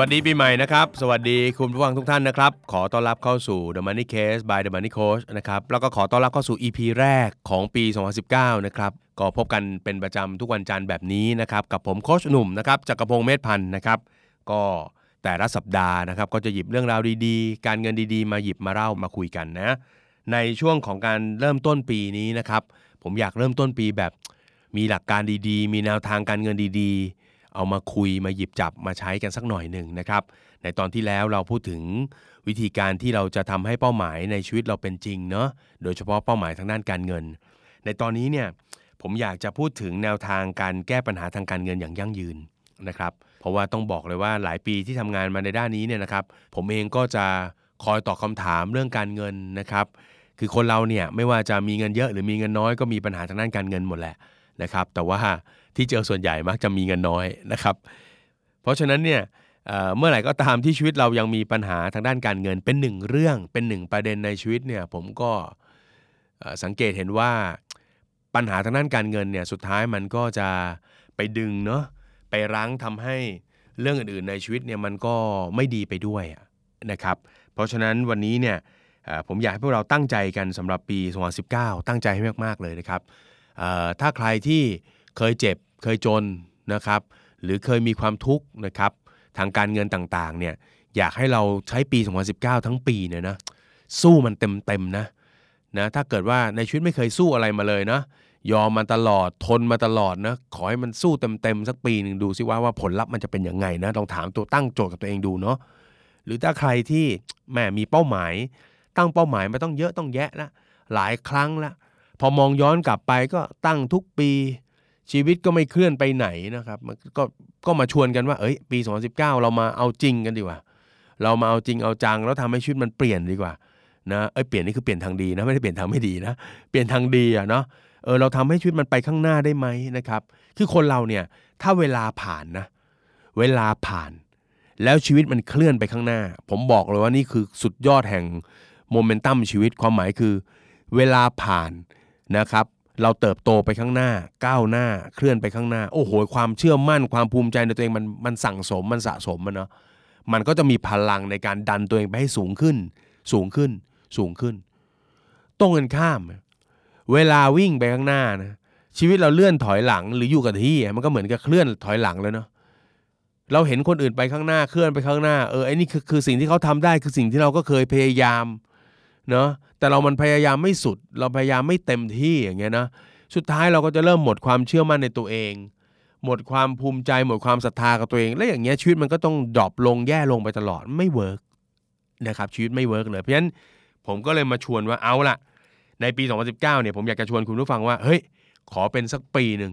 วัสดีปีใหม่นะครับ สวัสดีคุณผู้ฟังทุกท่านนะครับ ขอต้อนรับเข้าสู่ The Money Case by The Money Coach นะครับ แล้วก็ขอต้อนรับเข้าสู่ EP แรกของปี 2019 นะครับ ก็พบกันเป็นประจำทุกวันจันทร์แบบนี้นะครับ กับผมโคชหนุ่มนะครับจักรพงศ์เมธพันธ์นะครับ ก็แต่ละสัปดาห์นะครับ ก็จะหยิบเรื่องราวดีๆ การเงินดีๆ มาหยิบมาเล่ามาคุยกันนะ ในช่วงของการเริ่มต้นปีนี้นะครับ ผมอยากเริ่มต้นปีแบบ มีหลักการดีๆ มีแนวทางการเงินดีๆ เอามาคุยมาหยิบจับมาใช้กันสักหน่อยหนึ่งนะครับ ในตอนที่แล้วเราพูดถึงวิธีการที่เราจะทำให้เป้าหมายในชีวิตเราเป็นจริงเนาะโดยเฉพาะเป้าหมายทางด้านการเงิน ในตอนนี้เนี่ยผมอยากจะพูดถึงแนวทางการแก้ปัญหาทางการเงินอย่างยั่งยืนนะครับ เพราะว่าต้องบอกเลยว่าหลายปีที่ทำงานมาในด้านนี้เนี่ยนะครับ ผมเองก็จะคอยตอบคำถามเรื่องการเงินนะครับ คือคนเราเนี่ยไม่ว่าจะมีเงินเยอะหรือมีเงินน้อยก็มีปัญหาทางด้านการเงินหมดแหละนะครับ แต่ว่า ที่เจอส่วนใหญ่มักจะมีเงินน้อยนะครับ เพราะฉะนั้นเนี่ยเมื่อไหร่ก็ตามที่ชีวิตเรายังมีปัญหาทางด้านการเงินเป็นหนึ่งเรื่องเป็นหนึ่งประเด็นในชีวิตเนี่ยผมก็สังเกตเห็นว่าปัญหาทางด้านการเงินเนี่ยสุดท้ายมันก็จะไปดึงเนาะไปรั้งทำให้เรื่องอื่นๆในชีวิตเนี่ยมันก็ไม่ดีไปด้วยนะครับ เพราะฉะนั้นวันนี้เนี่ยผมอยากให้พวกเราตั้งใจกันสำหรับปี 2019 ตั้งใจให้มากๆเลยนะครับถ้าใครที่เคยเจ็บ เคยจนนะครับ หรือเคยมีความทุกข์นะครับ ทางการเงินต่างๆเนี่ยอยากให้เราใช้ปี 2019 ทั้งปีเนี่ยนะสู้มันเต็มๆนะนะถ้าเกิดว่าในชีวิตไม่เคยสู้อะไรมาเลยนะยอมมาตลอดทนมาตลอดนะขอให้มันสู้เต็มๆสักปีหนึ่งดูซิว่าว่าผลลัพธ์มันจะเป็นยังไงนะลองถามตัวตั้งโจทย์กับตัวเองดูเนาะหรือถ้าใครที่แหมมีเป้าหมาย ตั้งเป้าหมายมาต้องเยอะต้องแยะละหลายครั้งละพอมองย้อนกลับไปก็ตั้งทุกปี ชีวิตก็ไม่เคลื่อนไปไหนนะครับมันก็ก็มาชวนกันว่าเอ้ย ปี 2019 เรามาเอาจริงกันดีกว่า เรามาเอาจริงเอาจังแล้วทำให้ชีวิตมันเปลี่ยนดีกว่านะเอ้ยเปลี่ยนนี่คือเปลี่ยนทางดีนะไม่ได้เปลี่ยนทางไม่ดีนะเปลี่ยนทางดีอะเนาะเออเราทำให้ชีวิตมันไปข้างหน้าได้ไหมนะครับ คือคนเราเนี่ยถ้าเวลาผ่านนะเวลาผ่าน แล้วชีวิตมันเคลื่อนไปข้างหน้า ผมบอกเลยว่านี่คือสุดยอดแห่งโมเมนตัมชีวิตความหมายคือ เวลาผ่านนะครับ เราเติบโตไปข้างหน้าก้าวหน้าเคลื่อนไปข้างหน้า โอ้โห ความเชื่อมั่นความภูมิใจในตัวเองมันมันสั่งสมมันสะสมมันเนาะมันก็จะมีพลังในการดันตัวเองไปให้สูงขึ้น สูงขึ้นสูงขึ้นตรงกันข้าม เวลาวิ่งไปข้างหน้านะชีวิตเราเลื่อนถอยหลังหรืออยู่กับที่มันก็เหมือนกับเคลื่อนถอยหลังเลยเนาะเราเห็นคนอื่นไปข้างหน้าเคลื่อนไปข้างหน้าเออไอ้นี่คือคือสิ่งที่เขาทำได้คือสิ่งที่เราก็เคยพยายาม เนาะแต่เรามันพยายามไม่สุด เราพยายามไม่เต็มที่อย่างเงี้ยนะสุดท้ายเราก็จะเริ่มหมดความเชื่อมั่นในตัวเอง หมดความภูมิใจหมดความศรัทธากับตัวเอง และอย่างเงี้ยชีวิตมันก็ต้อง drop ลงแย่ลงไปตลอดไม่ work นะครับชีวิตไม่ work เลยเพราะฉะนั้นผมก็เลยมาชวนว่าเอาละในปี 2019เนี่ยผมอยากจะชวนคุณผู้ฟังว่าเฮ้ยขอเป็นสักปีหนึ่ง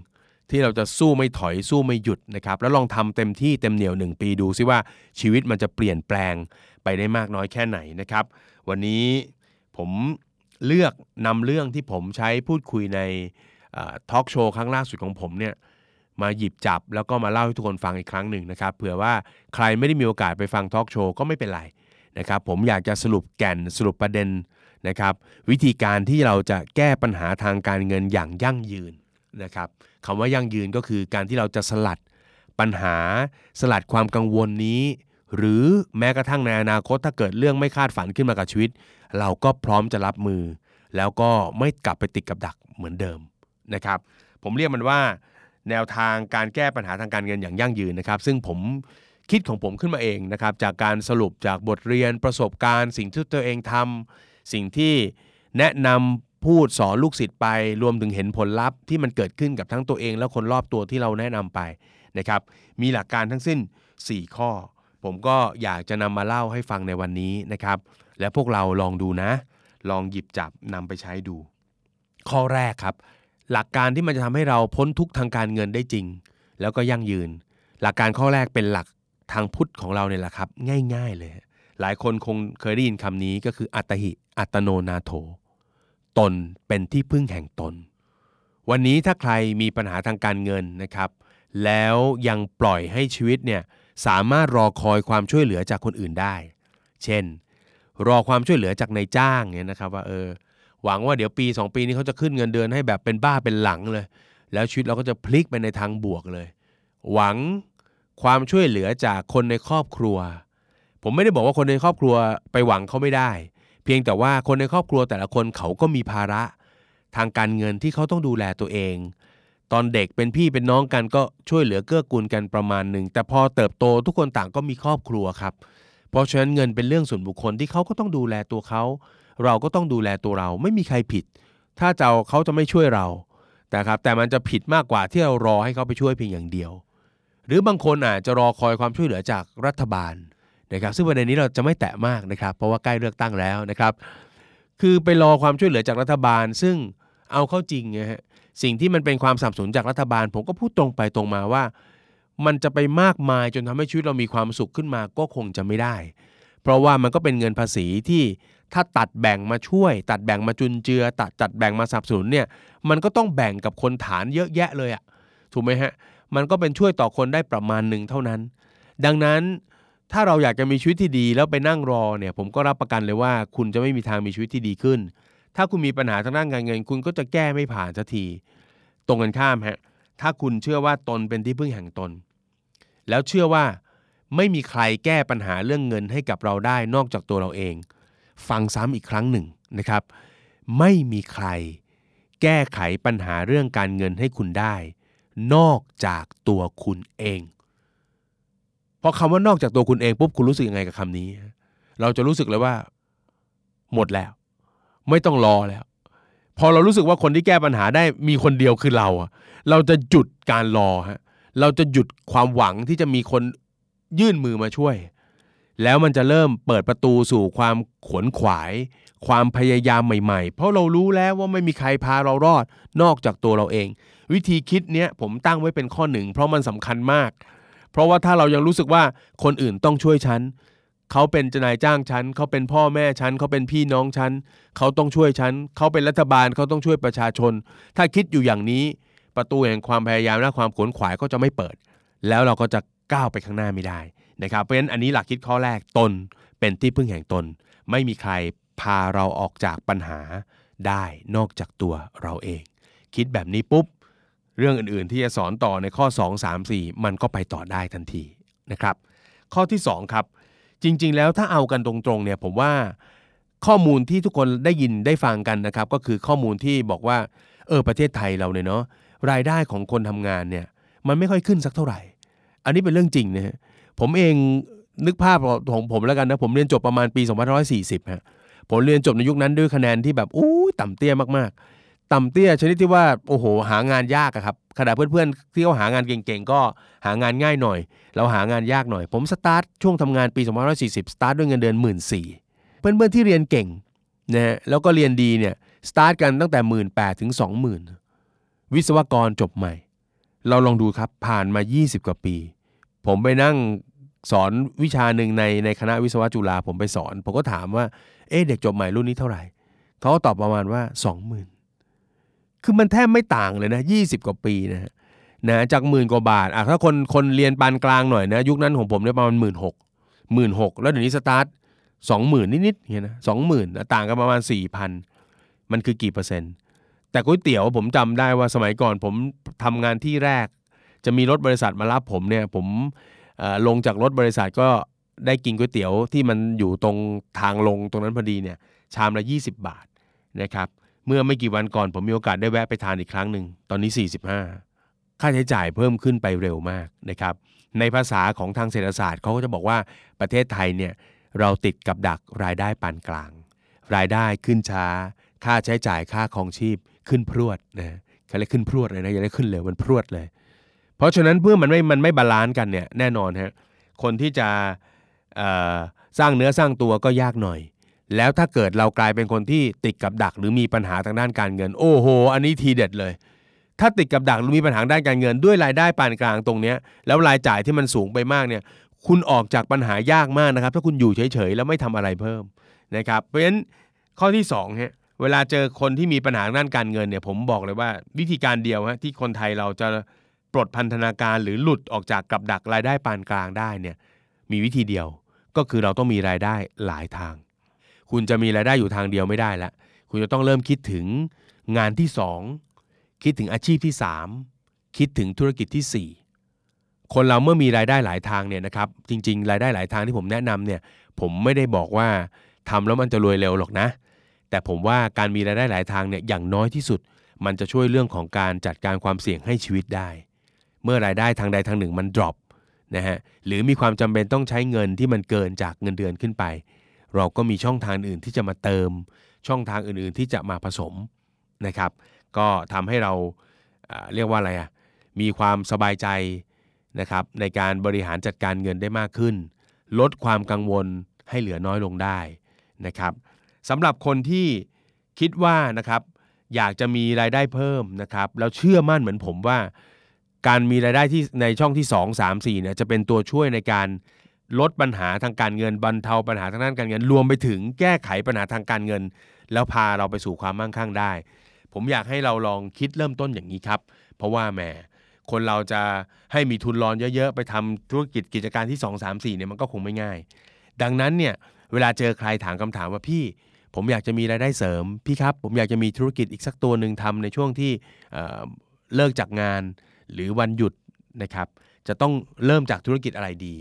ที่เราจะสู้ไม่ถอยสู้ไม่หยุดนะครับแล้วลองทำเต็มที่เต็มเหนียวหนึ่งปีดูซิว่าชีวิตมันจะเปลี่ยนแปลงไปได้มากน้อยแค่ไหนนะครับ วันนี้ ผมเลือกนำเรื่องที่ผมใช้พูดคุยในทอล์กโชว์ครั้งล่าสุดของผมเนี่ยมาหยิบจับแล้วก็มาเล่าให้ทุกคนฟังอีกครั้งหนึ่งนะครับเผื่อว่าใครไม่ได้มีโอกาสไปฟังทอล์กโชว์ก็ไม่เป็นไรนะครับผมอยากจะสรุปแก่นสรุปประเด็นนะครับวิธีการที่เราจะแก้ปัญหาทางการเงินอย่างยั่งยืนนะครับคำว่ายั่งยืนก็คือการที่เราจะสลัดปัญหาสลัดความกังวลนี้ หรือแม้กระทั่งในอนาคตถ้าเกิดเรื่องไม่คาดฝันขึ้นมากับชีวิต เราก็พร้อมจะรับมือ แล้วก็ไม่กลับไปติดกับดักเหมือนเดิมนะครับ ผมเรียกมันว่า แนวทางการแก้ปัญหาทางการเงินอย่างยั่งยืนนะครับ ซึ่งผมคิดของผมขึ้นมาเองนะครับจากการสรุปจากบทเรียนประสบการณ์ สิ่งที่ตัวเองทำสิ่งที่แนะนำพูดสอนลูกศิษย์ไป รวมถึงเห็นผลลัพธ์ที่มันเกิดขึ้นกับทั้งตัวเอง และคนรอบตัวที่เราแนะนำไปนะครับมีหลักการทั้งสิ้น 4 ข้อ ผมก็อยากจะนำมาเล่าให้ฟังในวันนี้นะครับ และพวกเราลองดูนะ ลองหยิบจับนำไปใช้ดู ข้อแรกครับ หลักการที่มันจะทำให้เราพ้นทุกทางการเงินได้จริง แล้วก็ยั่งยืน หลักการข้อแรกเป็นหลักทางพุทธของเราเนี่ยแหละครับ ง่าย ๆ เลย หลายคนคงเคยได้ยินคำนี้ก็คืออัตหิ อัตโนนาโถ ตนเป็นที่พึ่งแห่งตน วันนี้ถ้าใครมีปัญหาทางการเงินนะครับ แล้วยังปล่อยให้ชีวิตเนี่ย สามารถรอคอยความช่วยเหลือจากคนอื่นได้ เช่น รอความช่วยเหลือจากนายจ้างเนี่ยนะครับว่าเออหวังว่าเดี๋ยวปี 2 ปีนี้เขาจะขึ้นเงินเดือนให้แบบเป็นบ้าเป็นหลังเลย แล้วชีวิตเราก็จะพลิกไปในทางบวกเลย หวังความช่วยเหลือจากคนในครอบครัว ผมไม่ได้บอกว่าคนในครอบครัวไปหวังเขาไม่ได้ เพียงแต่ว่าคนในครอบครัวแต่ละคนเขาก็มีภาระ ทางการเงินที่เขาต้องดูแลตัวเอง ตอนเด็กเป็นพี่เป็นน้องกันก็ช่วยเหลือเกื้อกูลกันประมาณหนึ่งแต่พอเติบโตทุกคนต่างก็มีครอบครัวครับ เพราะฉะนั้นเงินเป็นเรื่องส่วนบุคคลที่เขาก็ต้องดูแลตัวเขา เราก็ต้องดูแลตัวเราไม่มีใครผิด ถ้าเจ้าเขาจะไม่ช่วยเราแต่ครับแต่มันจะผิดมากกว่าที่เรารอให้เขาไปช่วยเพียงอย่างเดียว หรือบางคนอาจจะรอคอยความช่วยเหลือจากรัฐบาลนะครับซึ่งประเด็นนี้เราจะไม่แตะมากนะครับ เพราะว่าใกล้เลือกตั้งแล้วนะครับ คือไปรอความช่วยเหลือจากรัฐบาล ซึ่งเอาเข้าจริงนะฮะ สิ่งที่มันเป็นความสับสนจากรัฐบาล ผมก็พูดตรงไปตรงมาว่า มันจะไปมากมายจนทำให้ชีวิตเรามีความสุขขึ้นมาก็คงจะไม่ได้ เพราะว่ามันก็เป็นเงินภาษีที่ถ้าตัดแบ่งมาช่วย ตัดแบ่งมาจุนเจือ ตัดจัดแบ่งมาสับสนเนี่ยมันก็ต้องแบ่งกับคนฐานเยอะแยะเลยอะถูกไหมฮะมันก็เป็นช่วยต่อคนได้ประมาณหนึ่งเท่านั้น ดังนั้นถ้าเราอยากจะมีชีวิตที่ดีแล้วไปนั่งรอเนี่ยผมก็รับประกันเลยว่า คุณจะไม่มีทางมีชีวิตที่ดีขึ้น ถ้าคุณมีปัญหาทางด้านการเงิน คุณก็จะแก้ไม่ผ่านสักที ตรงกันข้ามฮะถ้าคุณเชื่อว่าตนเป็นที่พึ่งแห่งตน แล้วเชื่อว่าไม่มีใครแก้ปัญหาเรื่องเงินให้กับเราได้นอกจากตัวเราเอง ฟังซ้ำอีกครั้งหนึ่งนะครับ ไม่มีใครแก้ไขปัญหาเรื่องการเงินให้คุณได้ นอกจากตัวคุณเองพอคำว่านอกจากตัวคุณเองปุ๊บคุณรู้สึกยังไงกับคำนี้ เราจะรู้สึกเลยว่า หมดแล้ว ไม่ต้องรอแล้ว พอเรารู้สึกว่าคนที่แก้ปัญหาได้มีคนเดียวคือเราอะเราจะหยุดการรอฮะเราจะหยุดความหวังที่จะมีคนยื่นมือมาช่วย แล้วมันจะเริ่มเปิดประตูสู่ความขวนขวาย ความพยายามใหม่ๆ เพราะเรารู้แล้วว่าไม่มีใครพาเรารอดนอกจากตัวเราเอง วิธีคิดเนี้ยผมตั้งไว้เป็นข้อหนึ่งเพราะมันสำคัญมาก เพราะว่าถ้าเรายังรู้สึกว่าคนอื่นต้องช่วยฉัน เขาเป็นนายจ้างฉันเขาเป็นพ่อแม่ฉันเขาเป็นพี่น้องฉันเขาต้องช่วยฉันเขาเป็นรัฐบาลเขาต้องช่วยประชาชน ถ้าคิดอยู่อย่างนี้ประตูแห่งความพยายามและความขวนขวายก็จะไม่เปิด แล้วเราก็จะก้าวไปข้างหน้าไม่ได้นะครับเพราะฉะนั้นอันนี้หลักคิดข้อแรกตนเป็นที่พึ่งแห่งตน ไม่มีใครพาเราออกจากปัญหาได้นอกจากตัวเราเอง คิดแบบนี้ปุ๊บ เรื่องอื่นๆ ที่จะสอนต่อในข้อ 2 3 4 มันก็ไปต่อได้ทันทีนะครับ ข้อที่ 2 ครับ จริง ๆ แล้วถ้าเอากันตรงๆเนี่ยผมว่าข้อมูลที่ทุกคนได้ยินได้ฟังกันนะครับ ก็คือข้อมูลที่บอกว่า เออประเทศไทยเราเนี่ยเนาะรายได้ของคนทำงานเนี่ยมันไม่ค่อยขึ้นสักเท่าไหร่ อันนี้เป็นเรื่องจริงนะฮะผมเองนึกภาพของผมแล้วกันนะผมเรียนจบประมาณปี2540ฮะผมเรียนจบในยุคนั้นด้วยคะแนนที่แบบอู้ต่ำเตี้ยมากๆ ต่ำเตี้ยชนิดที่ว่าโอ้โหหางานยากอะครับขณะเพื่อนๆที่เขาหางานเก่งๆก็หางานง่ายหน่อย เราหางานยากหน่อย ผมสตาร์ทช่วงทำงานปี2540 สตาร์ทด้วยเงินเดือนหมื่นสี่เพื่อนๆที่เรียนเก่งนะฮะแล้วก็เรียนดีเนี่ยสตาร์ทกันตั้งแต่หมื่นแปดถึงสองหมื่นวิศวกรจบใหม่ เราลองดูครับผ่านมา 20 กว่าปี ผมไปนั่งสอนวิชาหนึ่งในในคณะวิศวะจุฬาผมไปสอน ผมก็ถามว่าเอ๊ะเด็กจบใหม่รุ่นนี้เท่าไหร่เขาก็ตอบประมาณว่า 20,000 คือมันแทบไม่ต่างเลยนะ20 กว่าปีนะนะจากหมื่นกว่าบาทอะถ้าคนคนเรียนปานกลางหน่อยนะยุคนั้นของผมเนี่ยประมาณหมื่นหกหมื่นหกแล้วเดี๋ยวนี้สตาร์ทสองหมื่นนิดๆเนี่ยนะสองหมื่นต่างกันประมาณสี่พันมันคือกี่เปอร์เซ็นต์ แต่ก๋วยเตี๋ยวผมจำได้ว่าสมัยก่อนผมทำงานที่แรก จะมีรถบริษัทมารับผมเนี่ยผมลงจากรถบริษัทก็ได้กินก๋วยเตี๋ยวที่มันอยู่ตรงทางลงตรงนั้นพอดีเนี่ยชามละ 20 บาทนะครับ เมื่อไม่กี่วันก่อนผมมีโอกาสได้แวะไปทานอีกครั้งหนึ่งตอนนี้ 45 ค่าใช้จ่ายเพิ่มขึ้นไปเร็วมากนะครับในภาษาของทางเศรษฐศาสตร์เขาก็จะบอกว่าประเทศไทยเนี่ยเราติดกับดักรายได้ปานกลาง รายได้ขึ้นช้า ค่าใช้จ่ายค่าครองชีพขึ้นพรวดนะเขาเรียกขึ้นพรวดเลยนะอย่าเรียกขึ้นเร็วมันพรวดเลย เพราะฉะนั้นเพื่อมันไม่มันไม่ balance กันเนี่ยแน่นอนฮะคนที่จะสร้างเนื้อสร้างตัวก็ยากหน่อย แล้วถ้าเกิดเรากลายเป็นคนที่ติดกับดักหรือมีปัญหาทางด้านการเงิน โอ้โห อันนี้ทีเด็ดเลย ถ้าติดกับดักหรือมีปัญหาด้านการเงิน ด้วยรายได้ปานกลางตรงนี้แล้วรายจ่ายที่มันสูงไปมากเนี่ย คุณออกจากปัญหายากมากนะครับ ถ้าคุณอยู่เฉยๆแล้วไม่ทำอะไรเพิ่มนะครับ เพราะฉะนั้นข้อที่2ฮะเวลาเจอคนที่มีปัญหาด้านการเงินเนี่ย ผมบอกเลยว่าวิธีการเดียวฮะที่คนไทยเราจะปลดพันธนาการหรือหลุดออกจากกับดักรายได้ปานกลางได้เนี่ยมีวิธีเดียวก็คือเราต้องมีรายได้หลายทาง คุณจะมีรายได้อยู่ทางเดียวไม่ได้ละคุณจะต้องเริ่มคิดถึงงานที่ 2 คิดถึงอาชีพที่ 3 คิดถึงธุรกิจที่ 4 คนเราเมื่อมีรายได้หลายทางเนี่ยนะครับ จริง ๆ รายได้หลายทางที่ผมแนะนำเนี่ย ผมไม่ได้บอกว่าทำแล้วมันจะรวยเร็วหรอกนะ แต่ผมว่าการมีรายได้หลายทางเนี่ยอย่างน้อยที่สุด มันจะช่วยเรื่องของการจัดการความเสี่ยงให้ชีวิตได้ เมื่อรายได้ทางใดทางหนึ่งมัน drop นะฮะหรือมีความจำเป็นต้องใช้เงินที่มันเกินจากเงินเดือนขึ้นไป เราก็มีช่องทางอื่นที่จะมาเติม ช่องทางอื่นๆที่จะมาผสมนะครับ ก็ทำให้เราเรียกว่าอะไรอะมีความสบายใจนะครับในการบริหารจัดการเงินได้มากขึ้น ลดความกังวลให้เหลือน้อยลงได้นะครับสำหรับคนที่คิดว่านะครับอยากจะมีรายได้เพิ่มนะครับแล้วเชื่อมั่นเหมือนผมว่า การมีรายได้ที่ในช่องที่ 2 3 4เนี่ยจะเป็นตัวช่วยในการ ลดปัญหาทางการเงินบรรเทาปัญหาทางด้านการเงิน รวมไปถึงแก้ไขปัญหาทางการเงิน แล้วพาเราไปสู่ความมั่งคั่งได้ ผมอยากให้เราลองคิดเริ่มต้นอย่างนี้ครับ เพราะว่าแหมคนเราจะให้มีทุนรอนเยอะๆ ไปทำธุรกิจกิจการที่ 2 3 4เนี่ยมันก็คงไม่ง่าย ดังนั้นเนี่ยเวลาเจอใครถามคำถามว่าพี่ผมอยากจะมีรายได้เสริมพี่ครับ ผมอยากจะมีธุรกิจอีกสักตัวหนึ่งทำในช่วงที่เเลิกจากงานหรือวันหยุดนะครับ จะต้องเริ่มจากธุรกิจอะไรดี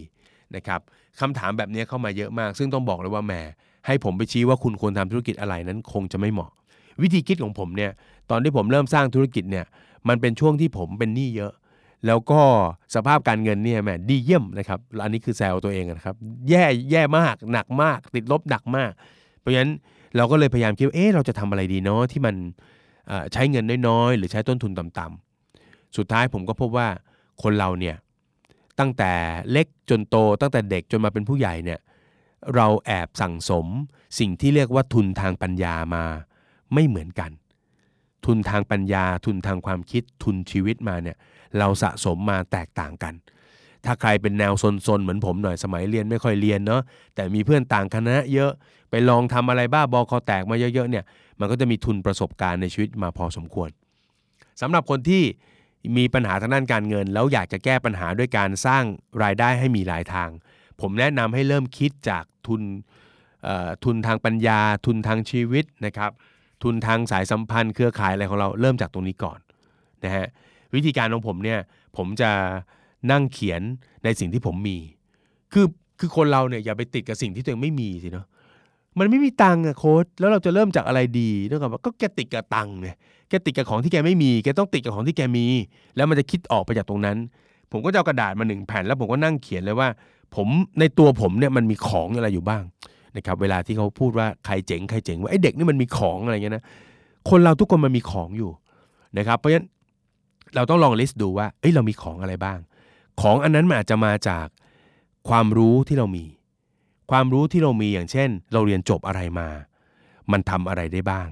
นะครับคำถามแบบนี้เข้ามาเยอะมาก ซึ่งต้องบอกเลยว่าแหมให้ผมไปชี้ว่าคุณควรทำธุรกิจอะไรนั้นคงจะไม่เหมาะ วิธีคิดของผมเนี่ยตอนที่ผมเริ่มสร้างธุรกิจเนี่ยมันเป็นช่วงที่ผมเป็นหนี้เยอะ แล้วก็สภาพการเงินเนี่ยแหมดีเยี่ยมนะครับอันนี้คือแซวตัวเองนะครับแย่แย่มากหนักมาก ติดลบหนักมาก เพราะฉะนั้นเราก็เลยพยายามคิดว่าเอ๊ะเราจะทำอะไรดีเนาะที่มันใช้เงินน้อยๆ หรือใช้ต้นทุนต่ำๆสุดท้ายผมก็พบว่าคนเราเนี่ย ตั้งแต่เล็กจนโต ตั้งแต่เด็กจนมาเป็นผู้ใหญ่เนี่ยเราแอบสั่งสมสิ่งที่เรียกว่าทุนทางปัญญามาไม่เหมือนกัน ทุนทางปัญญา ทุนทางความคิดทุนชีวิตมาเนี่ยเราสะสมมาแตกต่างกัน ถ้าใครเป็นแนวซนๆเหมือนผมหน่อยสมัยเรียนไม่ค่อยเรียนเนาะแต่มีเพื่อนต่างคณะเยอะไปลองทำอะไรบ้าบอคอแตกมาเยอะๆเนี่ยมันก็จะมีทุนประสบการณ์ในชีวิตมาพอสมควรสำหรับคนที่ มีปัญหาทางด้านการเงิน แล้วอยากจะแก้ปัญหาด้วยการสร้างรายได้ให้มีหลายทาง ผมแนะนำให้เริ่มคิดจากทุนทุนทางปัญญา ทุนทางชีวิตนะครับ ทุนทางสายสัมพันธ์เครือข่ายอะไรของเราเริ่มจากตรงนี้ก่อนนะฮะวิธีการของผมเนี่ยผมจะนั่งเขียนในสิ่งที่ผมมี คือคือคนเราเนี่ยอย่าไปติดกับสิ่งที่ตัวเองไม่มีสิเนาะมันไม่มีตังค์อะโค้ดแล้วเราจะเริ่มจากอะไรดีนึกออกปะก็แกติดกับตังค์เนี่ย แกติดกับของที่แกไม่มีแกต้องติดกับของที่แกมี แล้วมันจะคิดออกไปจากตรงนั้น ผมก็จะเอากระดาษมาหนึ่งแผ่นแล้วผมก็นั่งเขียนเลยว่า ผมในตัวผมเนี่ยมันมีของอะไรอยู่บ้างนะครับเวลาที่เขาพูดว่าใครเจ๋งใครเจ๋งว่าไอ้เด็กนี่มันมีของอะไรเงี้ยนะคนเราทุกคนมันมีของอยู่นะครับเพราะฉะนั้นเราต้องลองลิสต์ดูว่าเอ้ยเรามีของอะไรบ้าง ของอันนั้นมันอาจจะมาจากความรู้ที่เรามี ความรู้ที่เรามีอย่างเช่น เราเรียนจบอะไรมา มันทำอะไรได้บ้าง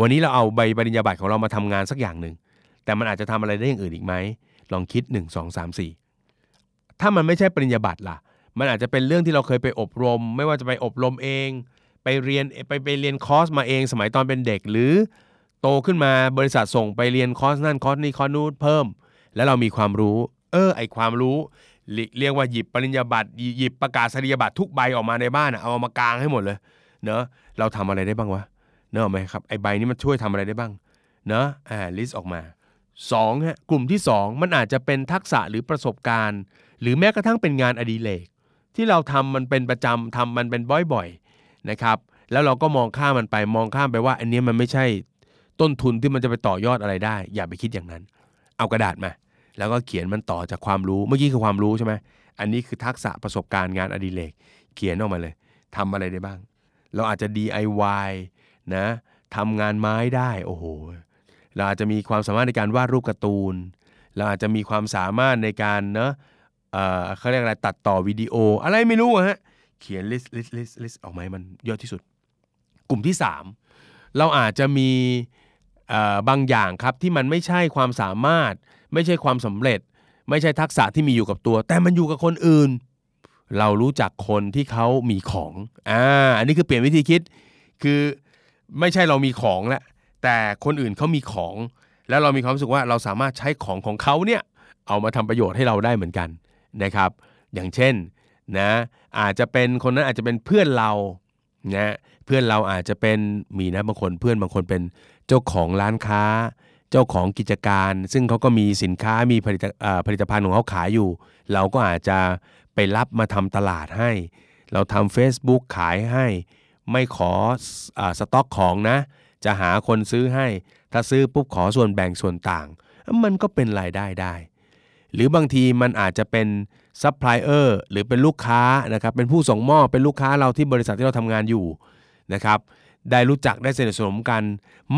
วันนี้เราเอาใบปริญญาบัตรของเรามาทำงานสักอย่างหนึ่ง แต่มันอาจจะทำอะไรได้อย่างอื่นอีกไหม ลองคิด 1 2 3 4 ถ้ามันไม่ใช่ปริญญาบัตรล่ะ มันอาจจะเป็นเรื่องที่เราเคยไปอบรม ไม่ว่าจะไปอบรมเอง ไปเรียนไปไปเรียนคอร์สมาเองสมัยตอนเป็นเด็ก หรือโตขึ้นมาบริษัทส่งไปเรียนคอร์สนั่นคอร์สนี้คอร์สนู้นเพิ่ม แล้วเรามีความรู้ เออ ไอความรู้ เรียกว่าหยิบปริญญาบัตรหยิบประกาศนียบัตรทุกใบออกมาในบ้านเอามากางให้หมดเลย เนอะเราทำอะไรได้บ้างวะ เนอะไหมครับไอใบนี้มันช่วยทำอะไรได้บ้างเนอะอ่า list ออกมา2ฮะกลุ่มที่ 2 มันอาจจะเป็นทักษะหรือประสบการณ์ หรือแม้กระทั่งเป็นงานอดิเรกที่เราทำมันเป็นประจำทำมันเป็นบ่อยๆนะครับแล้วเราก็มองข้ามมันไปมองข้ามไปว่า อันนี้มันไม่ใช่ต้นทุนที่มันจะไปต่อยอดอะไรได้ อย่าไปคิดอย่างนั้น เอากระดาษมา แล้วก็เขียนมันต่อจากความรู้เมื่อกี้คือความรู้ใช่ไหมอันนี้คือทักษะประสบการณ์งานอดิเรกเขียนออกมาเลยทำอะไรได้บ้าง เราอาจจะ DIY นะทำงานไม้ได้โอ้โหเราอาจจะมีความสามารถในการวาดรูปการ์ตูน เราอาจจะมีความสามารถในการเนาะเออเขาเรียกอะไรตัดต่อวิดีโอ อะไรไม่รู้ฮะเขียน list list list list ออกมามันเยอะที่สุด กลุ่มที่ 3 เราอาจจะมีบางอย่างครับที่มันไม่ใช่ความสามารถ ไม่ใช่ความสำเร็จ ไม่ใช่ทักษะที่มีอยู่กับตัว แต่มันอยู่กับคนอื่น เรารู้จักคนที่เขามีของอ่าอันนี้คือเปลี่ยนวิธีคิดคือ ไม่ใช่เรามีของแล้วแต่คนอื่นเขามีของ แล้วเรามีความรู้สึกว่าเราสามารถใช้ของของเขาเนี่ยเอามาทำประโยชน์ให้เราได้เหมือนกันนะครับ อย่างเช่นนะอาจจะเป็นคนนั้นอาจจะเป็นเพื่อนเรานะเพื่อนเราอาจจะเป็นมีนะบางคนเพื่อนบางคนเป็นเจ้าของร้านค้า เจ้าของกิจการ ซึ่งเขาก็มีสินค้ามีผลิตผลิตภัณฑ์ของเขาขายอยู่ เราก็อาจจะไปรับมาทำตลาดให้ เราทำ Facebook ขายให้ ไม่ขอสต็อกของนะ จะหาคนซื้อให้ ถ้าซื้อปุ๊บขอส่วนแบ่งส่วนต่าง มันก็เป็นรายได้ได้ หรือบางทีมันอาจจะเป็นซัพพลายเออร์หรือเป็นลูกค้านะครับ เป็นผู้ส่งมอบ เป็นลูกค้าเราที่บริษัทที่เราทำงานอยู่นะครับ ได้รู้จักได้สนิทสนมกัน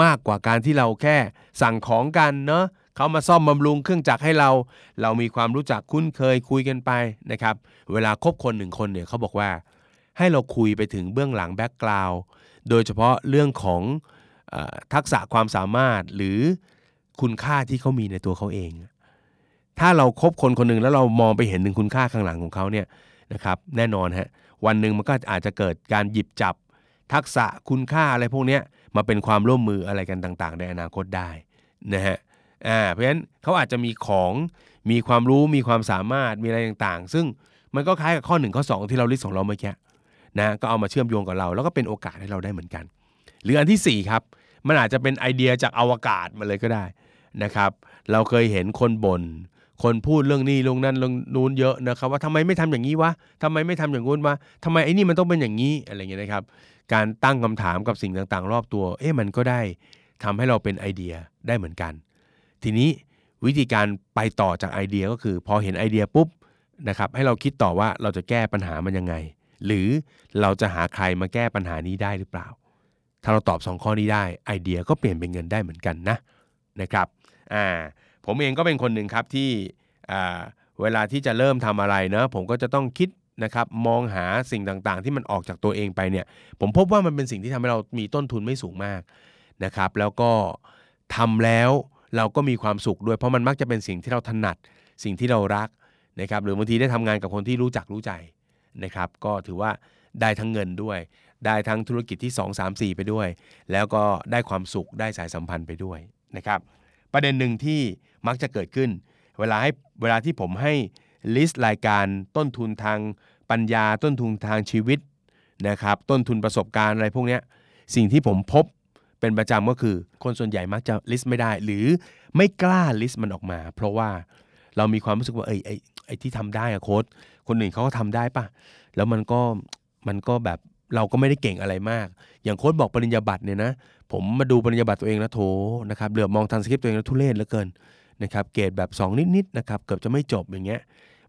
มากกว่าการที่เราแค่สั่งของกันเนาะเขามาซ่อมบำรุงเครื่องจักรให้เรา เรามีความรู้จักคุ้นเคยคุยกันไปนะครับ เวลาคบคนหนึ่งคนเนี่ยเขาบอกว่า ให้เราคุยไปถึงเบื้องหลังแบ็กกราวด์โดยเฉพาะเรื่องของอทักษะความสามารถหรือคุณค่าที่เขามีในตัวเขาเอง ถ้าเราครบคนคนหนึ่งแล้วเรามองไปเห็นถึงคุณค่าข้างหลังของเขาเนี่ยนะครับแน่นอนฮะวันหนึ่งมันก็อาจจะเกิดการหยิบจับ ทักษะคุณค่าอะไรพวกนี้มาเป็นความร่วมมืออะไรกันต่าง ๆ ในอนาคตได้นะฮะอ่าเพราะฉะนั้นเขาอาจจะมีของมีความรู้มีความสามารถมีอะไรต่างๆ ซึ่งมันก็คล้ายกับข้อ1ข้อ2 ที่เราลิสต์ของเราเมื่อกี้ นะก็เอามาเชื่อมโยงกับเรา แล้วก็เป็นโอกาสให้เราได้เหมือนกัน หรืออันที่4ครับมันอาจจะเป็นไอเดียจากอวกาศมาเลยก็ได้นะครับเราเคยเห็นคนบน่นคนพูดเรื่องนี้เรื่องนั้นเรื่องนู้นเยอะนะครับว่าทำไมไม่ทำอย่างนี้วะทำไมไม่ทำอย่างงู้นวะทำไมไอ้นี่มันต้องเป็นอย่างนี้อะไรเงี้ยนะครับ การตั้งคำถามกับสิ่งต่างๆ รอบตัว เอ๊ะมันก็ได้ทำให้เราเป็นไอเดียได้เหมือนกัน ทีนี้วิธีการไปต่อจากไอเดียก็คือ พอเห็นไอเดียปุ๊บนะครับให้เราคิดต่อว่าเราจะแก้ปัญหามันยังไง หรือเราจะหาใครมาแก้ปัญหานี้ได้หรือเปล่า ถ้าเราตอบ 2 ข้อนี้ได้ไอเดียก็เปลี่ยนเป็นเงินได้เหมือนกันนะนะครับอ่าผมเองก็เป็นคนหนึ่งครับที่อ่าเวลาที่จะเริ่มทำอะไรเนะผมก็จะต้องคิดนะครับมองหาสิ่งต่างๆ ที่มันออกจากตัวเองไปเนี่ย ผมพบว่ามันเป็นสิ่งที่ทำให้เรามีต้นทุนไม่สูงมากนะครับ แล้วก็ทำแล้วเราก็มีความสุขด้วยเพราะมันมักจะเป็นสิ่งที่เราถนัดสิ่งที่เรารักนะครับหรือบางทีได้ทำงานกับคนที่รู้จักรู้ใจ นะครับ ก็ถือว่าได้ทั้งเงินด้วย ได้ทั้งธุรกิจที่ 2 3 4 ไปด้วย แล้วก็ได้ความสุขได้สายสัมพันธ์ไปด้วยนะครับ ประเด็นหนึ่งที่มักจะเกิดขึ้น เวลาให้เวลาที่ผมให้ลิสต์รายการต้นทุนทางปัญญาต้นทุนทางชีวิตนะครับ ต้นทุนประสบการณ์อะไรพวกนี้สิ่งที่ผมพบเป็นประจำก็คือ คนส่วนใหญ่มักจะ list ไม่ได้ หรือไม่กล้า list มันออกมา เพราะว่าเรามีความรู้สึกว่าเอ้ยไอ้ที่ทำได้อะโค้ช คนอื่นเขาก็ทำได้ปะแล้วมันก็มันก็แบบเราก็ไม่ได้เก่งอะไรมาก อย่างโค้ชบอกปริญญาบัตรเนี่ยนะ ผมมาดูปริญญาบัตรตัวเองแล้วโถนะครับเหลือบมองทางสคริปต์ตัวเองแล้วทุเรศเหลือเกินนะครับ เกรดแบบ 2 นิดๆนะครับ เกือบจะไม่จบอย่างเงี้ย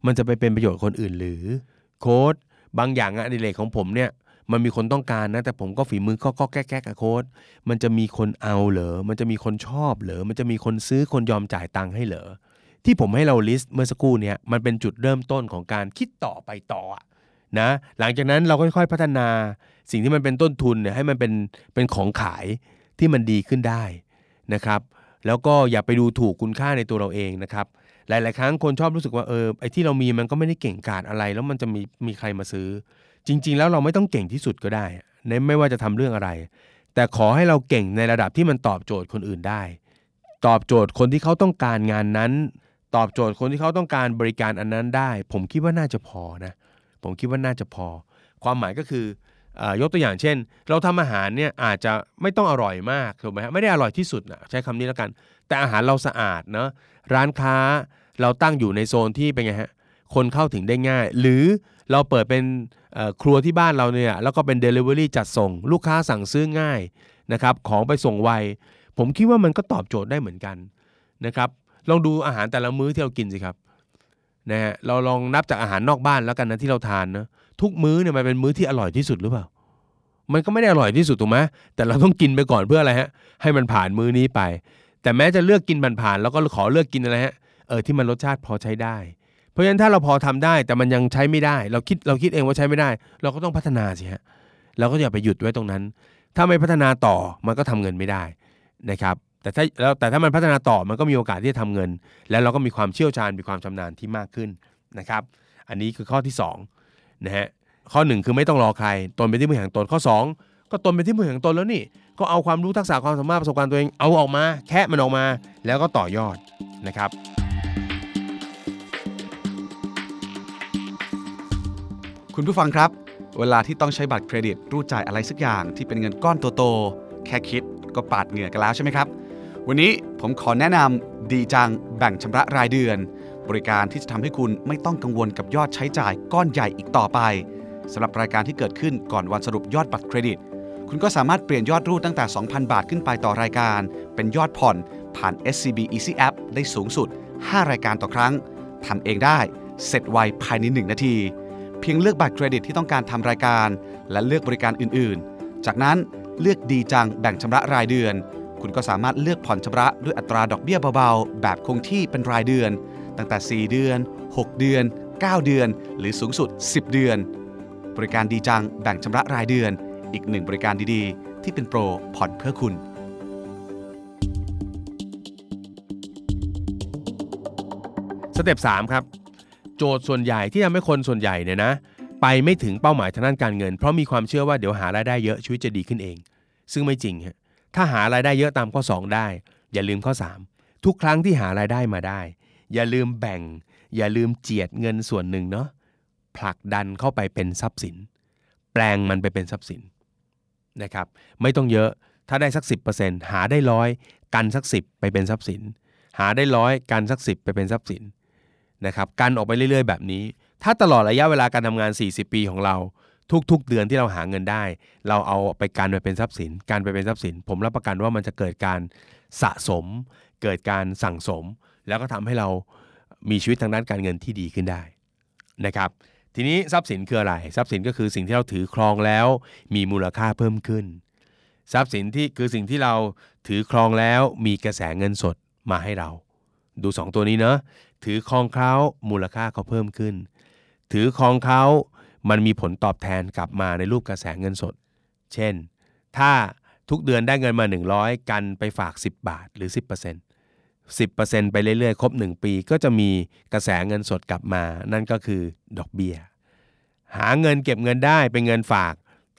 มันจะไปเป็นประโยชน์คนอื่นหรือโค้ดบางอย่างอะดิเรกของผมเนี่ยมันมีคนต้องการนะ แต่ผมก็ฝีมือก็ก็แก้แก้กับโค้ดมันจะมีคนเอาเหรอ มันจะมีคนชอบเหรอ มันจะมีคนซื้อคนยอมจ่ายตังค์ให้เหรอ ที่ผมให้เราลิสต์เมื่อสักครู่เนี่ยมันเป็นจุดเริ่มต้นของการคิดต่อไปต่อนะหลังจากนั้นเราค่อยๆพัฒนาสิ่งที่มันเป็นต้นทุนเนี่ยให้มันเป็นเป็นของขายที่มันดีขึ้นได้นะครับแล้วก็อย่าไปดูถูกคุณค่าในตัวเราเองนะครับหลาย ๆ ครั้งคนชอบรู้สึกว่าเออไอ้ที่เรามีมันก็ไม่ได้เก่งกาจอะไร แล้วมันจะมีมีใครมาซื้อ จริง ๆ แล้วเราไม่ต้องเก่งที่สุดก็ได้ในไม่ว่าจะทำเรื่องอะไร แต่ขอให้เราเก่งในระดับที่มันตอบโจทย์คนอื่นได้ ตอบโจทย์คนที่เขาต้องการงานนั้น ตอบโจทย์คนที่เขาต้องการบริการอันนั้นได้ ผมคิดว่าน่าจะพอนะผมคิดว่าน่าจะพอ ความหมายก็คืออยกตัวอย่างเช่น เราทำอาหารเนี่ยอาจจะไม่ต้องอร่อยมากถูกไหมฮะไม่ได้อร่อยที่สุดนะใช้คำนี้แล้วกัน แต่อาหารเราสะอาดเนาะร้านค้าเราตั้งอยู่ในโซนที่เป็นไงฮะคนเข้าถึงได้ง่าย หรือเราเปิดเป็นครัวที่บ้านเราเนี่ยแล้วก็เป็น Delivery จัดส่ง ลูกค้าสั่งซื้อง่ายนะครับของไปส่งไว ผมคิดว่ามันก็ตอบโจทย์ได้เหมือนกันนะครับ ลองดูอาหารแต่ละมื้อที่เรากินสิครับนะฮะเราลองนับจากอาหารนอกบ้านแล้วกันนะที่เราทานนะทุกมื้อเนี่ยมันเป็นมื้อที่อร่อยที่สุดหรือเปล่า มันก็ไม่ได้อร่อยที่สุดถูกไหมแต่เราต้องกินไปก่อนเพื่ออะไรฮะ ให้มันผ่านมื้อนี้ไป แต่แม้จะเลือกกินมันผ่านแล้วก็ขอเลือกกินอะไรฮะเออที่มันรสชาติพอใช้ได้ เพราะฉะนั้นถ้าเราพอทำได้แต่มันยังใช้ไม่ได้ เราคิดเราคิดเองว่าใช้ไม่ได้ เราก็ต้องพัฒนาสิฮะเราก็อย่าไปหยุดไว้ตรงนั้น ถ้าไม่พัฒนาต่อมันก็ทำเงินไม่ได้นะครับ แต่ถ้าแล้วแต่ถ้ามันพัฒนาต่อมันก็มีโอกาสที่จะทำเงิน แล้วเราก็มีความเชี่ยวชาญมีความชำนาญที่มากขึ้นนะครับ อันนี้คือข้อที่สองนะฮะข้อหนึ่งคือไม่ต้องรอใครตนเป็นที่พึ่งแห่งตนข้อสองก็ตนเป็นที่พึ่งแห่งตนแล้วนี่ก็เอาความรู้ทักษะความสามารถประสบการณ์ตัวเองเอาออกมา แคะมันออกมา แล้วก็ต่อยอดนะครับ คุณผู้ฟังครับ เวลาที่ต้องใช้บัตรเครดิตรูดจ่ายอะไรสักอย่างที่เป็นเงินก้อนโตๆแค่คิดก็ปาดเหงื่อกันแล้วใช่ไหมครับ วันนี้ผมขอแนะนำดีจังแบ่งชำระรายเดือน บริการที่จะทำให้คุณไม่ต้องกังวลกับยอดใช้จ่ายก้อนใหญ่อีกต่อไปสำหรับรายการที่เกิดขึ้นก่อนวันสรุปยอดบัตรเครดิต คุณก็สามารถเปลี่ยนยอดรูดตั้งแต่ 2,000 บาทขึ้นไปต่อรายการ เป็นยอดผ่อนผ่าน SCB Easy App ได้สูงสุด 5 รายการต่อครั้งทำเองได้ เสร็จไวภายใน 1 นาที เพียงเลือกบัตรเครดิตที่ต้องการทำรายการ และเลือกบริการอื่น ๆ จากนั้นเลือกดีจังแบ่งชำระรายเดือน คุณก็สามารถเลือกผ่อนชำระด้วยอัตราดอกเบี้ยเบาๆ แบบคงที่เป็นรายเดือน ตั้งแต่ 4 เดือน 6 เดือน 9 เดือน หรือสูงสุด 10 เดือน บริการดีจังแบ่งชำระรายเดือน อีกหนึ่งบริการดีๆ ที่เป็นโปรผ่อนเพื่อคุณสเต็ป3ครับ โจทย์ส่วนใหญ่ที่ทำให้คนส่วนใหญ่เนี่ยนะ ไปไม่ถึงเป้าหมายทางด้านการเงิน เพราะมีความเชื่อว่าเดี๋ยวหารายได้เยอะชีวิตจะดีขึ้นเอง ซึ่งไม่จริงฮะ ถ้าหารายได้เยอะตามข้อ 2 ได้ อย่าลืมข้อ 3 ทุกครั้งที่หารายได้มาได้ อย่าลืมแบ่ง อย่าลืมเจียดเงินส่วนหนึ่งเนาะผลักดันเข้าไปเป็นทรัพย์สิน แปลงมันไปเป็นทรัพย์สินนะครับไม่ต้องเยอะถ้าได้สัก 10%หาได้ร้อยกันสัก 10 ไปเป็นทรัพย์สิน หาได้ร้อยกันสัก 10 ไปเป็นทรัพย์สินนะครับกันออกไปเรื่อยๆ แบบนี้ ถ้าตลอดระยะเวลาการทำงาน 40 ปีของเรา ทุกๆ เดือนที่เราหาเงินได้ เราเอาไปกันไปเป็นทรัพย์สิน การไปเป็นทรัพย์สิน ผมรับประกันว่ามันจะเกิดการสะสม เกิดการสั่งสม แล้วก็ทำให้เรามีชีวิตทางด้านการเงินที่ดีขึ้นได้นะครับ ทีนี้ทรัพย์สินคืออะไร ทรัพย์สินก็คือสิ่งที่เราถือครองแล้ว มีมูลค่าเพิ่มขึ้น ทรัพย์สินที่คือสิ่งที่เราถือครองแล้วมีกระแสเงินสดมาให้เรา ดู 2 ตัวนี้เนาะถือครองเขามูลค่าเขาเพิ่มขึ้น ถือครองเขา มันมีผลตอบแทนกลับมาในรูปกระแสเงินสด เช่น ถ้าทุกเดือนได้เงินมา 100 กันไปฝาก 10 บาทหรือ 10% 10%ไปเรื่อยๆ ครบ 1 ปีก็จะมีกระแสเงินสดกลับมา นั่นก็คือดอกเบี้ย หาเงินเก็บเงินได้เป็นเงินฝาก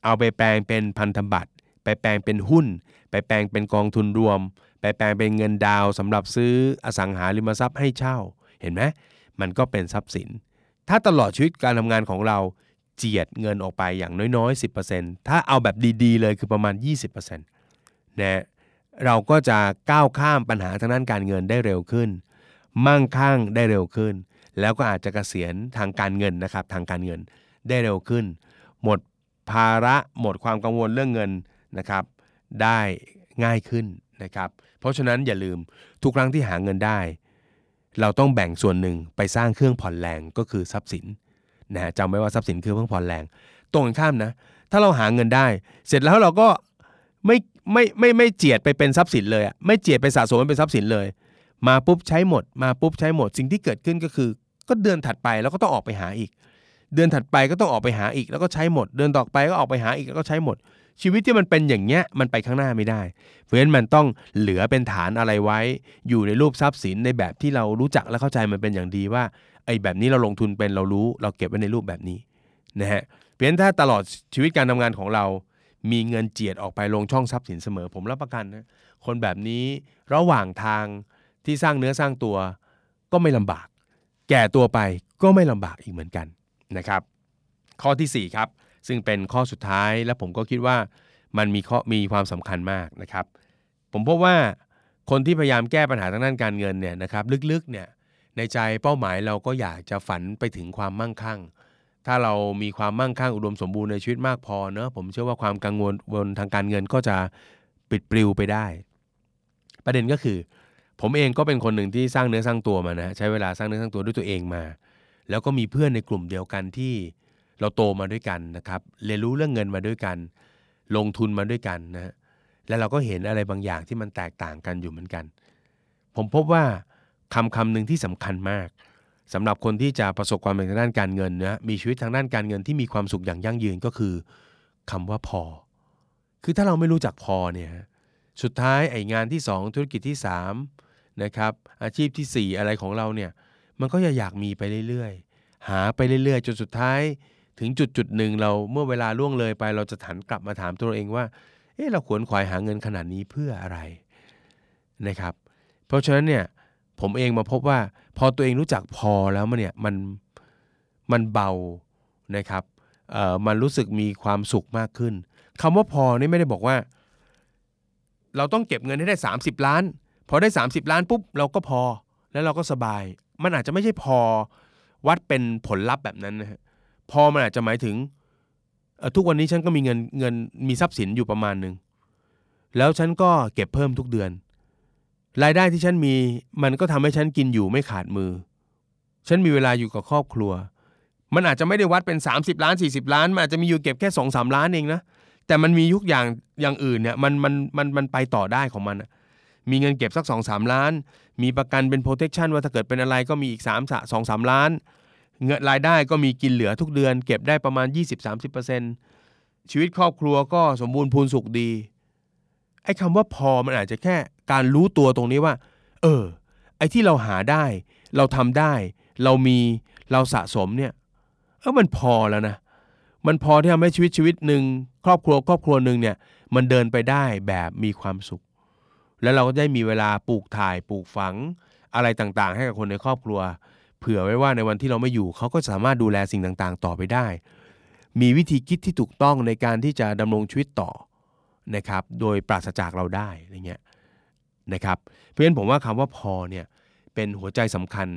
เอาไปแปลงเป็นพันธบัตร ไปแปลงเป็นหุ้น ไปแปลงเป็นกองทุนรวม ไปแปลงเป็นเงินดาวสำหรับซื้ออสังหาริมทรัพย์ให้เช่า เห็นไหมมันก็เป็นทรัพย์สิน ถ้าตลอดชีวิตการทำงานของเรา เจียดเงินออกไปอย่างน้อยๆ 10%ถ้าเอาแบบดีๆ เลยคือประมาณ 20%นะเราก็จะก้าวข้ามปัญหาทางด้านการเงินได้เร็วขึ้น มั่งคั่งได้เร็วขึ้น แล้วก็อาจจะเกษียณทางการเงินนะครับทางการเงินได้เร็วขึ้น หมดภาระหมดความกังวลเรื่องเงินนะครับได้ง่ายขึ้นนะครับเพราะฉะนั้นอย่าลืมทุกครั้งที่หาเงินได้ เราต้องแบ่งส่วนหนึ่งไปสร้างเครื่องผ่อนแรงก็คือทรัพย์สิน นะจำไว้ว่าทรัพย์สินคือเครื่องผ่อนแรง ตรงข้ามนะ ถ้าเราหาเงินได้ เสร็จแล้วเราก็ไม่ไม่ไม่ไม่เจียดไปเป็นทรัพย์สินเลยอะไม่เจียดไปสะสมเป็นทรัพย์สินเลย มาปุ๊บใช้หมด มาปุ๊บใช้หมด สิ่งที่เกิดขึ้นก็คือ ก็เดือนถัดไปแล้วก็ต้องออกไปหาอีก เดือนถัดไปก็ต้องออกไปหาอีก แล้วก็ใช้หมด เดือนต่อไปก็ออกไปหาอีกแล้วก็ใช้หมด ชีวิตที่มันเป็นอย่างเงี้ยมันไปข้างหน้าไม่ได้ เพราะฉะนั้นมันต้องเหลือเป็นฐานอะไรไว้ อยู่ในรูปทรัพย์สินในแบบที่เรารู้จักและเข้าใจมันเป็นอย่างดีว่า ไอ้แบบนี้เราลงทุนเป็นเรารู้เราเก็บไว้ในรูปแบบนี้นะฮะเพราะฉะนั้นถ้าตลอดชีวิตการทำงานของเรามีเงินเจียดออกไปลงช่องทรัพย์สินเสมอ ผมรับประกันนะคนแบบนี้ระหว่างทางที่สร้างเนื้อสร้างตัวก็ไม่ลำบาก แก่ตัวไปก็ไม่ลำบากอีกเหมือนกันนะครับ ข้อทีสี่ 4 ครับ ซึ่งเป็นข้อสุดท้ายและผมก็คิดว่ามันมีข้อมีความสำคัญมากนะครับ ผมพบว่าคนที่พยายามแก้ปัญหาทางด้านการเงินเนี่ยนะครับลึกๆเนี่ย ในใจเป้าหมายเราก็อยากจะฝันไปถึงความมั่งคั่ง ถ้าเรามีความมั่งคั่งอุดมสมบูรณ์ในชีวิตมากพอเนอะผมเชื่อว่าความกังวลวนทางการเงินก็จะปิดปลิวไปได้ ประเด็นก็คือ ผมเองก็เป็นคนหนึ่งที่สร้างเนื้อสร้างตัวมานะใช้เวลาสร้างเนื้อสร้างตัวด้วยตัวเองมา แล้วก็มีเพื่อนในกลุ่มเดียวกันที่เราโตมาด้วยกันนะครับเรียนรู้เรื่องเงินมาด้วยกัน ลงทุนมาด้วยกันนะฮะแล้วเราก็เห็นอะไรบางอย่างที่มันแตกต่างกันอยู่เหมือนกัน ผมพบว่า คำคำหนึ่งที่สำคัญมากสำหรับคนที่จะประสบความสำเร็จทางด้านการเงินนะมีชีวิตทางด้านการเงินที่มีความสุขอย่างยั่งยืนก็คือคำว่าพอ คือถ้าเราไม่รู้จักพอเนี่ยสุดท้ายไอ้งานที่ 2 ธุรกิจที่3นะครับอาชีพทีสี่ 4 อะไรของเราเนี่ยมันก็จะอยากมีไปเรื่อยๆ หาไปเรื่อยๆ จนสุดท้าย ถึงจุดจุดหนึ่งเราเมื่อเวลาล่วงเลยไป เราจะถันกลับมาถามตัวเองว่าเออ๊ะเราขวนขวายหาเงินขนาดนี้เพื่ออะไรนะครับ เพราะฉะนั้นเนี่ย ผมเองมาพบว่า พอตัวเองรู้จักพอแล้วมันเนี่ยมันมันเบานะครับเอ่อมันรู้สึกมีความสุขมากขึ้นคำว่าพอนี่ไม่ได้บอกว่า เราต้องเก็บเงินให้ได้ 30 ล้าน พอได้ 30 ล้านปุ๊บเราก็พอแล้วเราก็สบาย มันอาจจะไม่ใช่พอวัดเป็นผลลัพธ์แบบนั้นนะฮะพอมันอาจจะหมายถึงทุกวันนี้ฉันก็มีเงินเงินมีทรัพย์สินอยู่ประมาณหนึ่งแล้วฉันก็เก็บเพิ่มทุกเดือน รายได้ที่ฉันมีมันก็ทำให้ฉันกินอยู่ไม่ขาดมือ ฉันมีเวลาอยู่กับครอบครัว มันอาจจะไม่ได้วัดเป็น 30 ล้าน 40 ล้าน มันอาจจะมีอยู่เก็บแค่ 2 3 ล้านเองนะ แต่มันมียุกอย่างอย่างอื่นเนี่ยมันมันมันมันไปต่อได้ของมัน มีเงินเก็บสัก 2 3 ล้าน มีประกันเป็น protection ว่าถ้าเกิดเป็นอะไรก็มีอีก3 2 3 ล้าน เงินรายได้ก็มีกินเหลือทุกเดือน เก็บได้ประมาณ 20-30%ชีวิตครอบครัวก็สมบูรณ์พูนสุขดีไอ้คำว่าพอมันอาจจะแค่ การรู้ตัวตรงนี้ว่า เออ ไอ้ที่เราหาได้ เราทำได้ เรามีเราสะสมเนี่ยเออมันพอแล้วนะ มันพอที่ทำให้ชีวิตชีวิตหนึ่งครอบครัวครอบครัวหนึ่งเนี่ย มันเดินไปได้แบบมีความสุข แล้วเราก็ได้มีเวลาปลูกถ่ายปลูกฝังอะไรต่างๆ ให้กับคนในครอบครัว เผื่อไว้ว่าในวันที่เราไม่อยู่เขาก็สามารถดูแลสิ่งต่างๆ ต่อไปได้ มีวิธีคิดที่ถูกต้องในการที่จะดำรงชีวิตต่อนะครับ โดยปราศจากเราได้อะไรเงี้ย นะครับ เพราะฉะนั้นผมว่าคำว่าพอเนี่ยเป็นหัวใจสำคัญ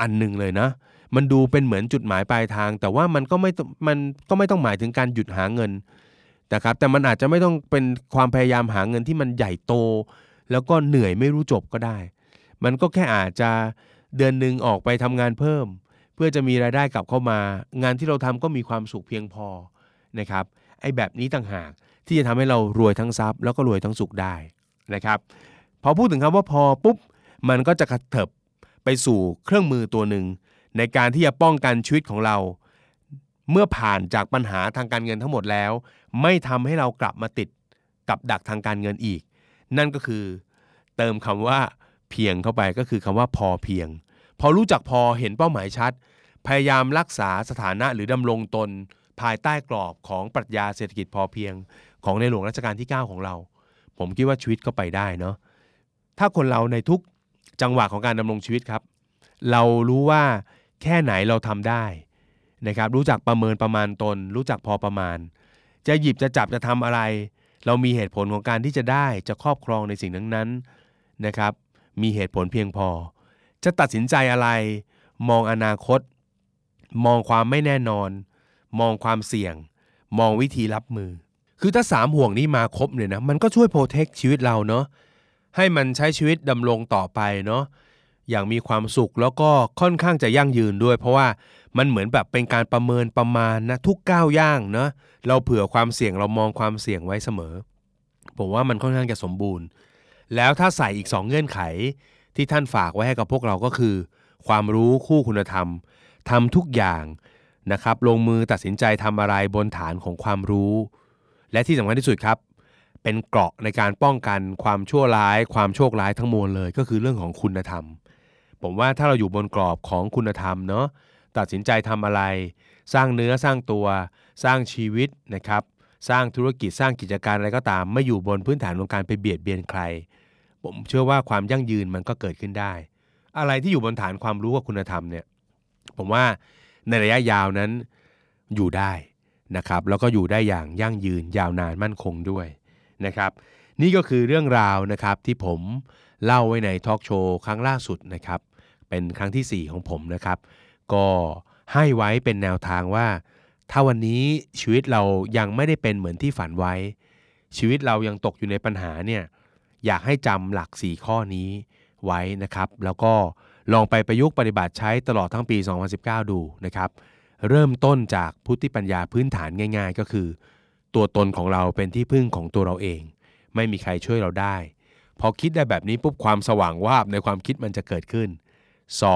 อันหนึ่งเลยนะ มันดูเป็นเหมือนจุดหมายปลายทาง แต่ว่ามันก็ไม่ต้องมันก็ไม่ต้องหมายถึงการหยุดหาเงินนะครับ แต่มันอาจจะไม่ต้องเป็นความพยายามหาเงินที่มันใหญ่โต แล้วก็เหนื่อยไม่รู้จบก็ได้ มันก็แค่อาจจะเดือนหนึ่งออกไปทำงานเพิ่ม เพื่อจะมีรายได้กลับเข้ามา งานที่เราทำก็มีความสุขเพียงพอนะครับไอ้แบบนี้ต่างหากที่จะทำให้เรารวยทั้งทรัพย์แล้วก็รวยทั้งสุขได้นะครับ พอพูดถึงคำว่าพอปุ๊บมันก็จะกระเถิบไปสู่เครื่องมือตัวหนึ่ง ในการที่จะป้องกันชีวิตของเรา เมื่อผ่านจากปัญหาทางการเงินทั้งหมดแล้ว ไม่ทำให้เรากลับมาติดกับดักทางการเงินอีก นั่นก็คือ เติมคำว่าเพียงเข้าไปก็คือคำว่าพอเพียง พอรู้จักพอเห็นเป้าหมายชัด พยายามรักษาสถานะหรือดำรงตน ภายใต้กรอบของปรัชญาเศรษฐกิจพอเพียง ของในหลวงรัชกาลที่ 9 ของเรา ผมคิดว่าชีวิตก็ไปได้เนาะ ถ้าคนเราในทุกจังหวะของการดำรงชีวิตครับ เรารู้ว่าแค่ไหนเราทำได้นะครับรู้จักประเมินประมาณตน รู้จักพอประมาณ จะหยิบจะจับจะทำอะไร เรามีเหตุผลของการที่จะได้จะครอบครองในสิ่งนั้นๆนะครับ มีเหตุผลเพียงพอ จะตัดสินใจอะไร มองอนาคต มองความไม่แน่นอน มองความเสี่ยง มองวิธีรับมือ คือถ้าสามห่วงนี้มาครบเนี่ยนะมันก็ช่วยโปรเทคชีวิตเราเนาะ ให้มันใช้ชีวิตดำรงต่อไปเนาะอย่างมีความสุขแล้วก็ค่อนข้างจะยั่งยืนด้วย เพราะว่ามันเหมือนแบบเป็นการประเมินประมาณนะทุกก้าวย่างเนาะเราเผื่อความเสี่ยงเรามองความเสี่ยงไว้เสมอ ผมว่ามันค่อนข้างจะสมบูรณ์ แล้วถ้าใส่อีก 2 เงื่อนไข ที่ท่านฝากไว้ให้กับพวกเราก็คือ ความรู้คู่คุณธรรมทำทุกอย่างนะครับลงมือตัดสินใจทำอะไรบนฐานของความรู้ และที่สำคัญที่สุดครับ เป็นเกราะในการป้องกันความชั่วร้าย ความโชคร้ายทั้งมวลเลย ก็คือเรื่องของคุณธรรม ผมว่าถ้าเราอยู่บนกรอบของคุณธรรมเนาะตัดสินใจทำอะไร สร้างเนื้อสร้างตัว สร้างชีวิตนะครับ สร้างธุรกิจสร้างกิจการอะไรก็ตาม ไม่อยู่บนพื้นฐานของการไปเบียดเบียนใคร ผมเชื่อว่าความยั่งยืนมันก็เกิดขึ้นได้ อะไรที่อยู่บนฐานความรู้กับคุณธรรมเนี่ยผมว่าในระยะยาวนั้นอยู่ได้นะครับ แล้วก็อยู่ได้อย่างยั่งยืนยาวนานมั่นคงด้วย นะครับ นี่ก็คือเรื่องราวนะครับที่ผมเล่าไว้ในทอล์กโชว์ครั้งล่าสุดนะครับ เป็นครั้งทีสี่ 4 ของผมนะครับ ก็ให้ไว้เป็นแนวทางว่า ถ้าวันนี้ชีวิตเรายังไม่ได้เป็นเหมือนที่ฝันไว้ ชีวิตเรายังตกอยู่ในปัญหาเนี่ยอยากให้จำหลัก 4 ข้อนี้ไว้นะครับ แล้วก็ลองไปประยุกต์ปฏิบัติใช้ตลอดทั้งปี 2019 ดูนะครับ เริ่มต้นจากพุทธิปัญญาพื้นฐานง่าย ๆ ก็คือ ตัวตนของเราเป็นที่พึ่งของตัวเราเอง ไม่มีใครช่วยเราได้ พอคิดได้แบบนี้ปุ๊บความสว่างวาบในความคิดมันจะเกิดขึ้น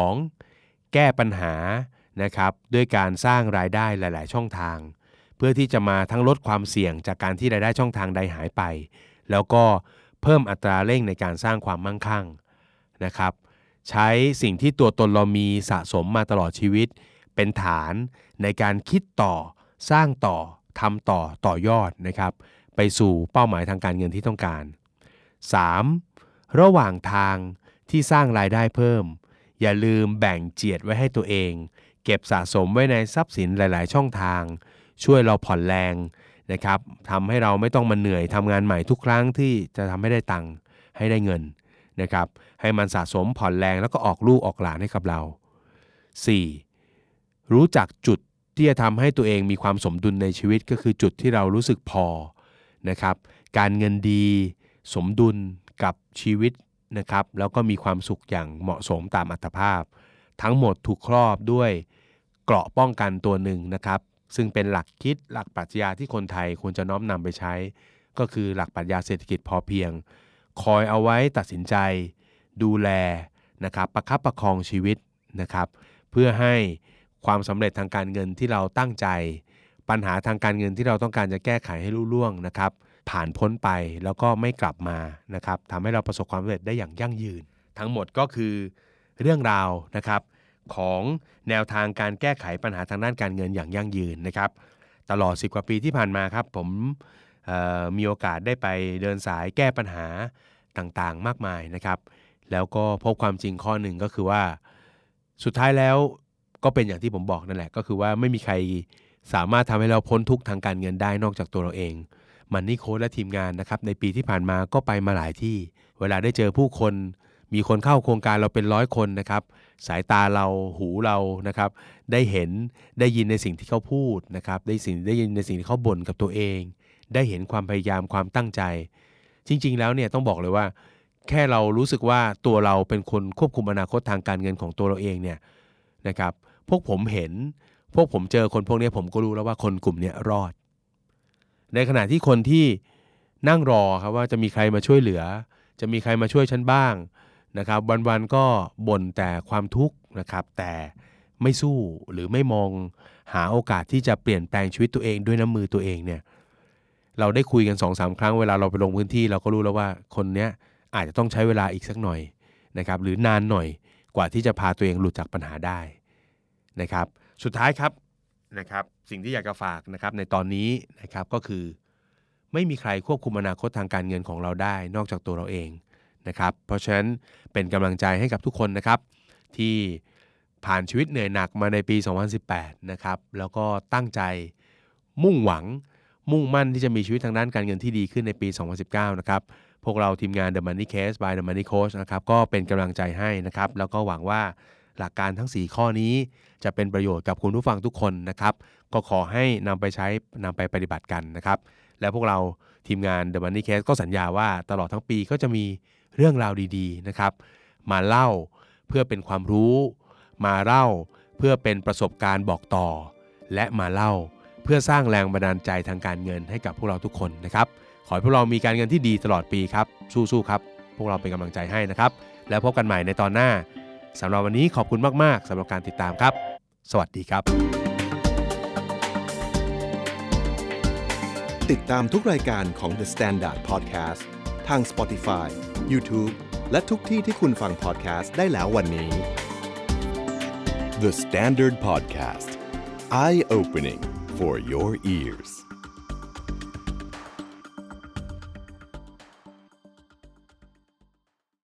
2. แก้ปัญหานะครับด้วยการสร้างรายได้หลาย ๆ ช่องทาง เพื่อที่จะมาทั้งลดความเสี่ยงจากการที่รายได้ช่องทางใดหายไป แล้วก็เพิ่มอัตราเร่งในการสร้างความมั่งคั่งนะครับใช้สิ่งที่ตัวตนเรามีสะสมมาตลอดชีวิต เป็นฐานในการคิดต่อสร้างต่อ ทำต่อต่อยอดนะครับไปสู่เป้าหมายทางการเงินที่ต้องการ 3. ระหว่างทางที่สร้างรายได้เพิ่ม อย่าลืมแบ่งเจียดไว้ให้ตัวเอง เก็บสะสมไว้ในทรัพย์สินหลาย ๆ ช่องทาง ช่วยเราผ่อนแรงนะครับทำให้เราไม่ต้องมาเหนื่อยทำงานใหม่ทุกครั้งที่จะทำให้ได้ตังค์ให้ได้เงินนะครับให้มันสะสมผ่อนแรงแล้วก็ออกลูกออกหลานให้กับเรา 4. รู้จักจุด ที่จะทำให้ตัวเองมีความสมดุลในชีวิตก็คือจุดที่เรารู้สึกพอนะครับ การเงินดีสมดุลกับชีวิตนะครับ แล้วก็มีความสุขอย่างเหมาะสมตามอัตภาพ ทั้งหมดถูกครอบด้วยเกราะป้องกันตัวหนึ่งนะครับ ซึ่งเป็นหลักคิดหลักปรัชญาที่คนไทยควรจะน้อมนำไปใช้ ก็คือหลักปรัชญาเศรษฐกิจพอเพียง คอยเอาไว้ตัดสินใจ ดูแลนะครับประคับประคองชีวิตนะครับ เพื่อให้ ความสำเร็จทางการเงินที่เราตั้งใจ ปัญหาทางการเงินที่เราต้องการจะแก้ไขให้รุ่ล่วงนะครับ ผ่านพ้นไปแล้วก็ไม่กลับมานะครับทำให้เราประสบความสำเร็จได้อย่างยั่งยืน ทั้งหมดก็คือเรื่องราวนะครับของแนวทางการแก้ไขปัญหาทางด้านการเงินอย่างยั่งยืนนะครับ ตลอด 10 กว่าปีที่ผ่านมาครับ ผมมีโอกาสได้ไปเดินสายแก้ปัญหาต่างๆ มากมายนะครับ แล้วก็พบความจริงข้อหนึ่งก็คือว่า สุดท้ายแล้ว ก็เป็นอย่างที่ผมบอกนั่นแหละ ก็คือว่าไม่มีใครสามารถทำให้เราพ้นทุกทางการเงินได้นอกจากตัวเราเอง มันนี่โค้ดและทีมงานนะครับในปีที่ผ่านมาก็ไปมาหลายที่ เวลาได้เจอผู้คน มีคนเข้าโครงการเราเป็นร้อยคนนะครับ สายตาเราหูเรานะครับ ได้เห็นได้ยินในสิ่งที่เขาพูดนะครับ ได้สิ่งได้ยินในสิ่งที่เขาบ่นกับตัวเอง ได้เห็นความพยายามความตั้งใจ จริง ๆ แล้วเนี่ยต้องบอกเลยว่า แค่เรารู้สึกว่าตัวเราเป็นคนควบคุมอนาคตทางการเงินของตัวเราเองเนี่ยนะครับ พวกผมเห็น พวกผมเจอคนพวกนี้ผมก็รู้แล้วว่าคนกลุ่มนี้รอด ในขณะที่คนที่นั่งรอครับว่าจะมีใครมาช่วยเหลือ จะมีใครมาช่วยฉันบ้างนะครับวันๆก็บ่นแต่ความทุกข์นะครับ แต่ไม่สู้หรือไม่มองหาโอกาสที่จะเปลี่ยนแปลงชีวิตตัวเองด้วยน้ำมือตัวเองเนี่ยเราได้คุยกัน2อสาครั้งเวลาเราไปลงพื้นที่เราก็รู้แล้วว่าคนเนี้ยอาจจะต้องใช้เวลาอีกสักหน่อยนะครับหรือนานหน่อยกว่าที่จะพาตัวเองหลุดจากปัญหาได้ นะครับ สุดท้ายครับนะครับ สิ่งที่อยากจะฝากนะครับในตอนนี้นะครับก็คือ ไม่มีใครควบคุมอนาคตทางการเงินของเราได้ นอกจากตัวเราเองนะครับ เพราะฉะนั้นเป็นกำลังใจให้กับทุกคนนะครับ ที่ผ่านชีวิตเหนื่อยหนักมาในปี 2018 นะครับ แล้วก็ตั้งใจมุ่งหวังมุ่งมั่นที่จะมีชีวิตทางด้านการเงินที่ดีขึ้นในปี 2019 นะครับ พวกเราทีมงาน The Money Case by The Money Coach นะครับ ก็เป็นกำลังใจให้นะครับ แล้วก็หวังว่า หลักการทั้ง 4 ข้อนี้จะเป็นประโยชน์กับคุณผู้ฟังทุกคนนะครับ ก็ขอให้นำไปใช้นำไปปฏิบัติกันนะครับ และพวกเราทีมงาน The Money Case ก็สัญญาว่าตลอดทั้งปีก็จะมีเรื่องราวดีๆนะครับ มาเล่าเพื่อเป็นความรู้ มาเล่าเพื่อเป็นประสบการณ์บอกต่อ และมาเล่าเพื่อสร้างแรงบันดาลใจทางการเงินให้กับพวกเราทุกคนนะครับ ขอให้พวกเรามีการเงินที่ดีตลอดปีครับ สู้ๆครับ พวกเราเป็นกำลังใจให้นะครับ แล้วพบกันใหม่ในตอนหน้า สำหรับวันนี้ขอบคุณมาก ๆสำหรับการติดตามครับ สวัสดีครับ ติดตามทุกรายการของ The Standard Podcast ทาง Spotify, YouTube และทุกที่ที่คุณฟัง podcast ได้แล้ววันนี้ The Standard Podcast Eye Opening for your ears